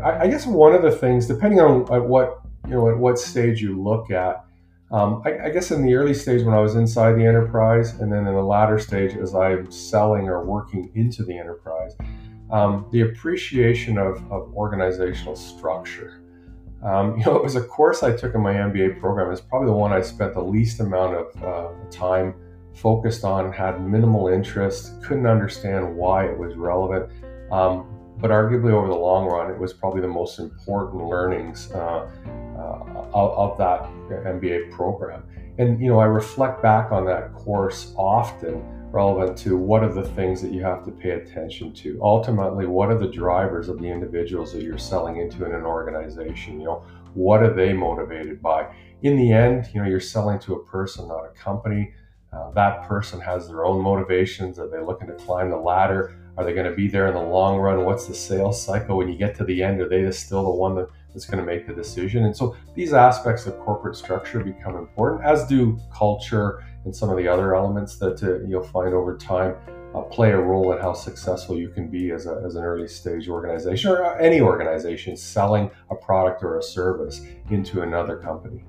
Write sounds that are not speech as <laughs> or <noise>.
I, guess one of the things, depending on at what you know at what stage you look at, um, I, I, guess in the early stage when I was inside the enterprise, and then in the latter stage as I'm selling or working into the enterprise, um, the appreciation of, of organizational structure. Um, <laughs> you know, it was a course I took in my MBA program. It's probably the one I spent the least amount of uh, time focused on, had minimal interest, couldn't understand why it was relevant. Um, but arguably, over the long run, it was probably the most important learnings uh, uh, of, of, that MBA program. And you know, I reflect back on that course often, relevant to what are the things that you have to pay attention to. Ultimately, what are the drivers of the individuals that you're selling into in an organization? You know, what are they motivated by? In the end, you know, you're selling to a person, not a company. Uh, that person has their own motivations. Are they looking to climb the ladder? Are they going to be there in the long run? What's the sales cycle? When you get to the end, are they still the one that, that's going to make the decision? And so these aspects of corporate structure become important, as do culture and some of the other elements that uh, you'll find over time uh, play a role in how successful you can be as, a, as an early stage organization or any organization selling a product or a service into another company.